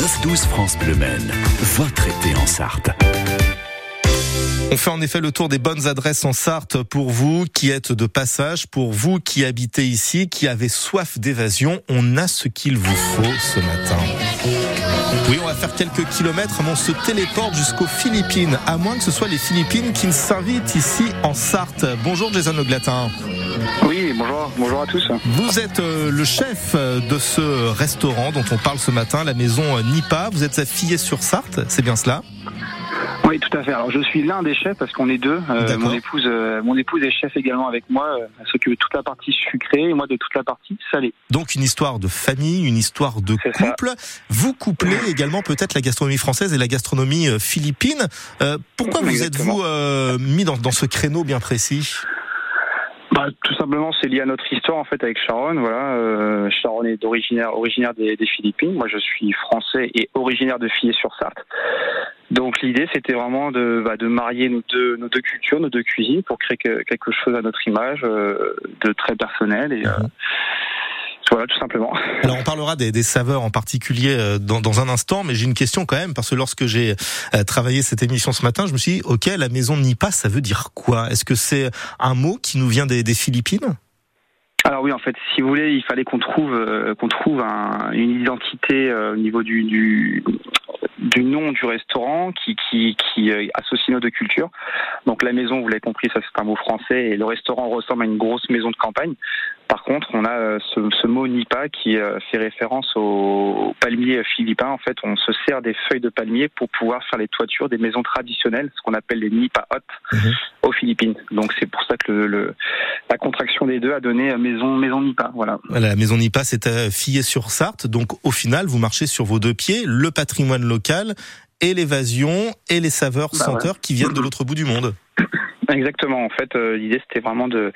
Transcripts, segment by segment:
9-12 France Bleu Maine, votre été en Sarthe. On fait en effet le tour des bonnes adresses en Sarthe pour vous qui êtes de passage, pour vous qui habitez ici, qui avez soif d'évasion. On a ce qu'il vous faut ce matin. Oui, on va faire quelques kilomètres, mais on se téléporte jusqu'aux Philippines, à moins que ce soit les Philippines qui nous s'invitent ici en Sarthe. Bonjour Jason Le. Oui, bonjour, bonjour à tous. Vous êtes euh, le chef de ce restaurant dont on parle ce matin, la maison Nipa. Vous êtes affilié sur Sarthe, c'est bien cela? Oui, tout à fait. Alors je suis l'un des chefs parce qu'on est deux. Euh, mon épouse, euh, mon épouse est chef également avec moi. Euh, elle s'occupe de toute la partie sucrée et moi de toute la partie salée. Donc une histoire de famille, une histoire de couple. Vous couplez également peut-être la gastronomie française et la gastronomie philippine. pourquoi vous êtes-vous mis dans, dans ce créneau bien précis? Bah, tout simplement, c'est lié à notre histoire en fait avec Sharon. Voilà, euh, Sharon est originaire originaire des, Philippines. Moi, je suis français et originaire de Fillet-sur-Sarthe. Donc l'idée, c'était vraiment de, bah, de marier nos deux, nos deux cultures, nos deux cuisines, pour créer quelque chose à notre image, euh, de très personnel et. Euh, mhm. Voilà, tout simplement. Alors, on parlera des, des saveurs en particulier euh, dans, dans, un instant, mais j'ai une question quand même, parce que lorsque j'ai euh, travaillé cette émission ce matin, je me suis dit, OK, la maison Nipa, ça veut dire quoi? Est-ce que c'est un mot qui nous vient des, des Philippines? Alors oui, en fait, si vous voulez, il fallait qu'on trouve euh, qu'on trouve un, une identité au niveau du, du, du nom du restaurant qui, qui, qui euh, associe nos deux cultures. Donc la maison, vous l'avez compris, ça c'est un mot français, et le restaurant ressemble à une grosse maison de campagne. Par contre, on a euh, ce, ce mot nipa qui euh, fait référence au palmier philippin. En fait, on se sert des feuilles de palmier pour pouvoir faire les toitures des maisons traditionnelles, ce qu'on appelle les nipa hut mhm. aux Philippines. Donc c'est pour ça que le, la contraction des deux a donné maison maison nipa. Voilà. La maison nipa, c'est à sur sarthe Donc au final, vous marchez sur vos deux pieds, le patrimoine local et l'évasion et les saveurs bah senteurs qui viennent de l'autre bout du monde. Exactement. En fait, euh, l'idée c'était vraiment de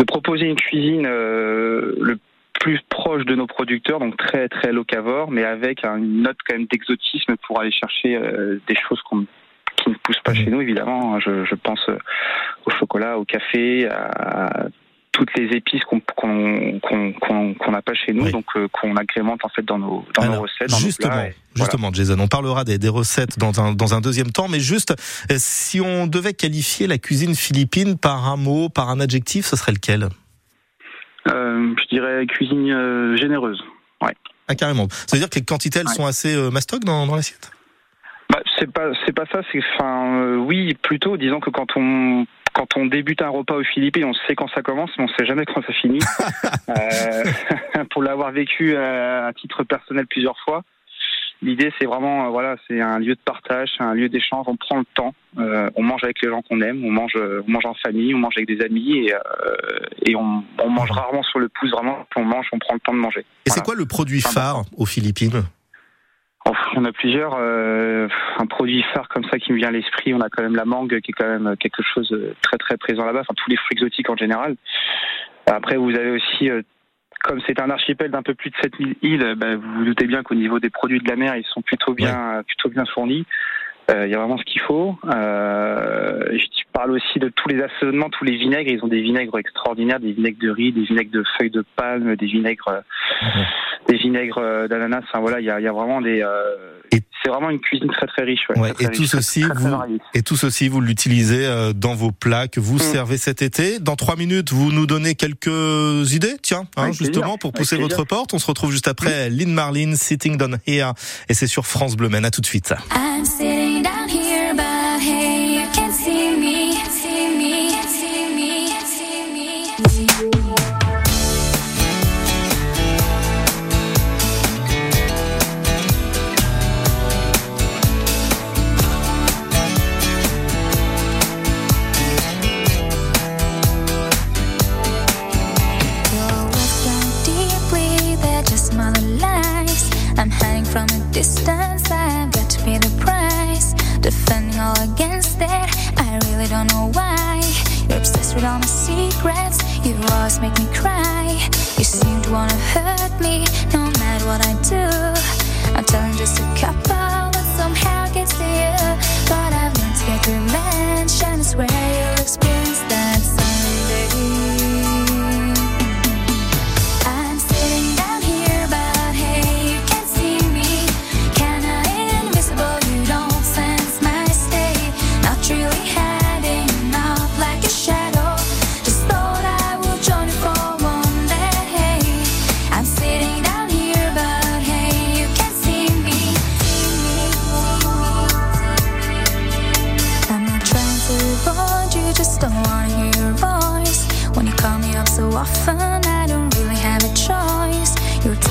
de proposer une cuisine euh, le plus proche de nos producteurs, donc très très locavore, mais avec une note quand même d'exotisme pour aller chercher euh, des choses qui ne poussent pas mmh. chez nous, évidemment. Je, je pense au chocolat, au café, à toutes les épices qu'on n'a pas chez nous, donc euh, qu'on agrémente en fait dans nos, dans nos recettes. Dans justement, nos justement, Jason, on parlera des, des recettes dans un, dans un deuxième temps, mais juste euh, si on devait qualifier la cuisine philippine par un mot, par un adjectif, ce serait lequel? Euh, Je dirais cuisine généreuse. Ouais. Ah carrément. Ça veut dire que les quantités elles sont assez mastoc dans, dans l'assiette? Bah, c'est pas c'est pas ça. C'est enfin oui plutôt. Disons que quand on quand on débute un repas aux Philippines, on sait quand ça commence, mais on sait jamais quand ça finit. euh, pour l'avoir vécu euh, à titre personnel plusieurs fois, l'idée c'est vraiment, euh, voilà, c'est un lieu de partage, un lieu d'échange. On prend le temps, euh, on mange avec les gens qu'on aime, on mange, on mange en famille, on mange avec des amis et, et on, on, mange rarement sur le pouce. Vraiment, on mange, on prend le temps de manger. Et c'est quoi le produit phare aux Philippines? Y en a plusieurs. Euh, un produit phare comme ça qui me vient à l'esprit, on a quand même la mangue qui est quand même quelque chose de très très présent là-bas. Enfin, tous les fruits exotiques en général. Après, vous avez aussi, euh, comme c'est un archipel d'un peu plus de 7000 îles, bah, vous vous doutez bien qu'au niveau des produits de la mer, ils sont plutôt bien, plutôt bien fournis. Euh, il y a vraiment ce qu'il faut. Euh, je parle aussi de tous les assaisonnements, tous les vinaigres. Ils ont des vinaigres extraordinaires, des vinaigres de riz, des vinaigres de feuilles de palme, des vinaigres, mhm. des vinaigres d'ananas. Enfin voilà, il y a, il y a vraiment des. Euh, c'est vraiment une cuisine très très riche. Ouais, et, tout ceci, vous, et tout ceci, vous l'utilisez euh, dans vos plats que vous mm. servez cet été. Dans trois minutes, vous nous donnez quelques idées, tiens, hein, justement, pour pousser votre porte. On se retrouve juste après Lynn Marlin, Sitting Down Here, et c'est sur France Bleu Men. À tout de suite. make me cry. You seem to wanna hurt me, no matter what I do.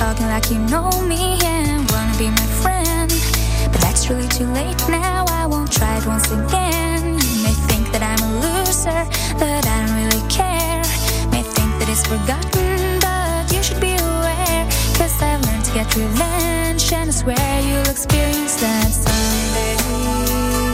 Acting like you know me and wanna be my friend. But that's really too late now, I won't try it once again. You may think that I'm a loser, but I don't really care. May think that it's forgotten, but you should be aware. Cause I've learned to get revenge, and I swear you'll experience that someday.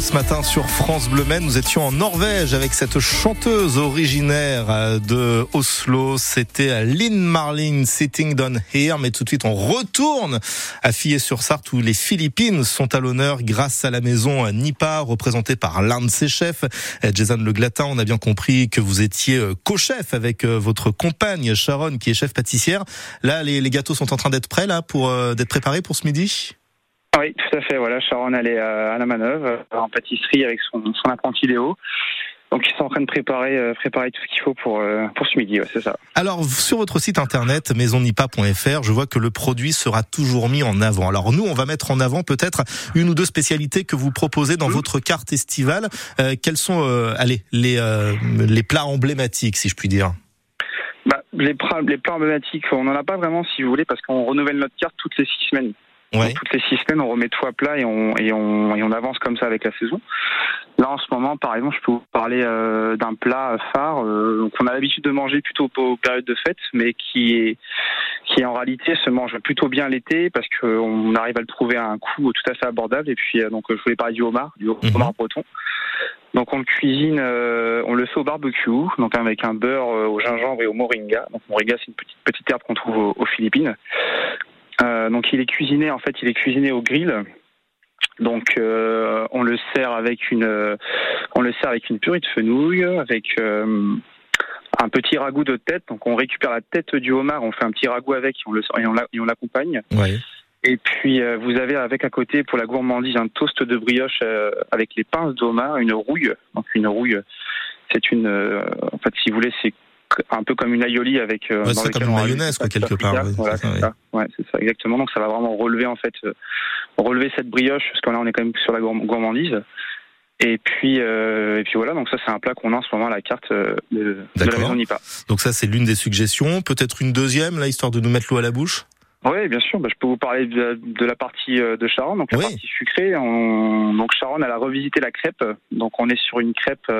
Ce matin sur France Bleu Maine. Nous étions en Norvège avec cette chanteuse originaire euh, de Oslo. C'était Lynn Marlin, Sitting Down Here. Mais tout de suite, on retourne à Fillé-sur-Sarthe où les Philippines sont à l'honneur grâce à la maison Nipa, représentée par l'un de ses chefs, euh, Jason Le Glatin. On a bien compris que vous étiez euh, co-chef avec votre compagne Sharon, qui est chef pâtissière. Là, les, les gâteaux sont en train d'être prêts là pour d'être préparés pour ce midi? Oui, tout à fait. Voilà, Sharon, elle est à la manœuvre, euh, en pâtisserie avec son, son apprenti Léo. Donc ils sont en train de préparer, euh, préparer tout ce qu'il faut pour, euh, pour ce midi, c'est ça. Alors sur votre site internet maisonnipa.fr, je vois que le produit sera toujours mis en avant. Alors nous, on va mettre en avant peut-être une ou deux spécialités que vous proposez dans mmh. votre carte estivale. quels sont, allez, les, les plats emblématiques, si je puis dire? Bah, les, les plats emblématiques, on n'en a pas vraiment, si vous voulez, parce qu'on renouvelle notre carte toutes les six semaines. Toutes les six semaines, on remet tout à plat et on, et, on, et on avance comme ça avec la saison. Là, en ce moment, par exemple, je peux vous parler euh, d'un plat phare euh, qu'on a l'habitude de manger plutôt aux périodes de fête, mais qui est qui en réalité se mange plutôt bien l'été parce qu'on arrive à le trouver à un coût tout à fait abordable. Et puis, euh, donc, je voulais parler du homard, du mhm. homard breton. Donc on le cuisine, euh, on le fait au barbecue, donc avec un beurre au gingembre et au moringa. Donc moringa c'est une petite petite herbe qu'on trouve aux, Philippines. Donc il est cuisiné en fait, il est cuisiné au grill donc euh, on le sert avec une euh, on le sert avec une purée de fenouil, avec euh, un petit ragoût de tête. Donc on récupère la tête du homard, on fait un petit ragoût avec et on le et on l'accompagne. Et puis vous avez avec à côté pour la gourmandise un toast de brioche avec les pinces d'homard, une rouille. Donc une rouille, c'est une en fait si vous voulez c'est un peu comme une aioli avec euh, c'est comme une mayonnaise quoi quelque part voilà, c'est ça, ouais, c'est ça exactement. Donc ça va vraiment relever en fait euh, relever cette brioche parce que là on est quand même sur la gourmandise. Et puis euh, et puis voilà donc ça c'est un plat qu'on a en ce moment à la carte de, de la maison Nipa. Donc ça c'est l'une des suggestions. Peut-être une deuxième là histoire de nous mettre l'eau à la bouche? Oui, bien sûr. Bah, je peux vous parler de, de la partie de Charonne, donc la partie sucrée. On... Donc Charonne, elle a revisité la crêpe. Donc on est sur une crêpe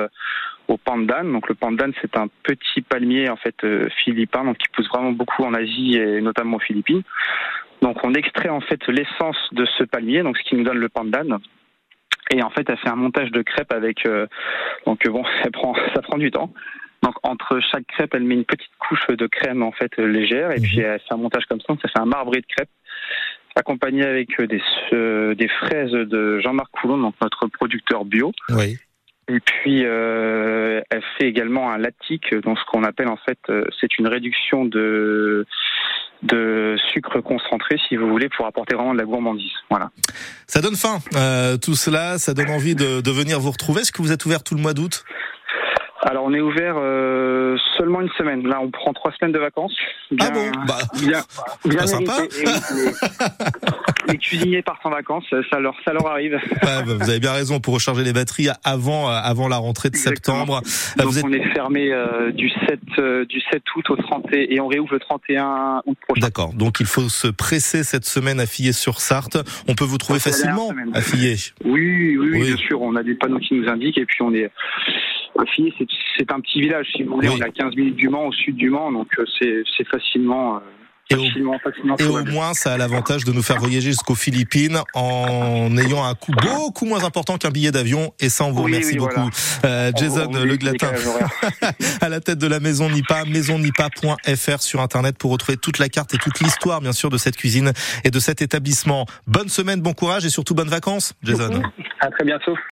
au pandan. Donc le pandan, c'est un petit palmier en fait euh, philippin, donc qui pousse vraiment beaucoup en Asie et notamment aux Philippines. Donc on extrait en fait l'essence de ce palmier, donc ce qui nous donne le pandan. Et en fait, elle fait un montage de crêpes avec. Euh, donc bon, ça prend ça prend du temps. Donc entre chaque crêpe, elle met une petite couche de crème en fait légère, et puis mhm. elle fait un montage comme ça. Ça fait un marbré de crêpes accompagné avec des, des fraises de Jean-Marc Coulon, donc notre producteur bio. Oui Et puis, euh, elle fait également un latique, donc ce qu'on appelle en fait, euh, c'est une réduction de de sucre concentré, si vous voulez, pour apporter vraiment de la gourmandise. Voilà. Ça donne faim, euh, tout cela, ça donne envie de, de venir vous retrouver. Est-ce que vous êtes ouvert tout le mois d'août? Alors, on est ouvert euh, seulement une semaine. Là, on prend trois semaines de vacances. Ah bon bah, bien, bien sympa. Et les, cuisiniers partent en vacances, ça leur, ça leur arrive. Bah, vous avez bien raison pour recharger les batteries avant, euh, avant la rentrée de Exactement. septembre. Euh, Donc Vous êtes on est fermé euh, du 7 euh, du 7 août au 30 et et on réouvre le 31 août prochain. D'accord. Donc il faut se presser cette semaine à Fillet-sur-Sarthe. On peut vous trouver facilement à. Oui, oui, oui, Oui. bien sûr. On a des panneaux qui nous indiquent et puis on est. Fillet, c'est un petit village, si vous voulez. Oui. On est à 15 minutes du Mans, au sud du Mans, donc euh, c'est facilement, euh, Et au- facilement, facilement Et au moins, ça a l'avantage de nous faire voyager jusqu'aux Philippines en ayant un coût beaucoup moins important qu'un billet d'avion. Et ça, on vous remercie oui, beaucoup. voilà. Euh, Jason On- on Le Glatin, à la tête de la maison Nipa, maisonnipa.fr sur Internet pour retrouver toute la carte et toute l'histoire, bien sûr, de cette cuisine et de cet établissement. Bonne semaine, bon courage et surtout bonnes vacances, Jason. À très bientôt.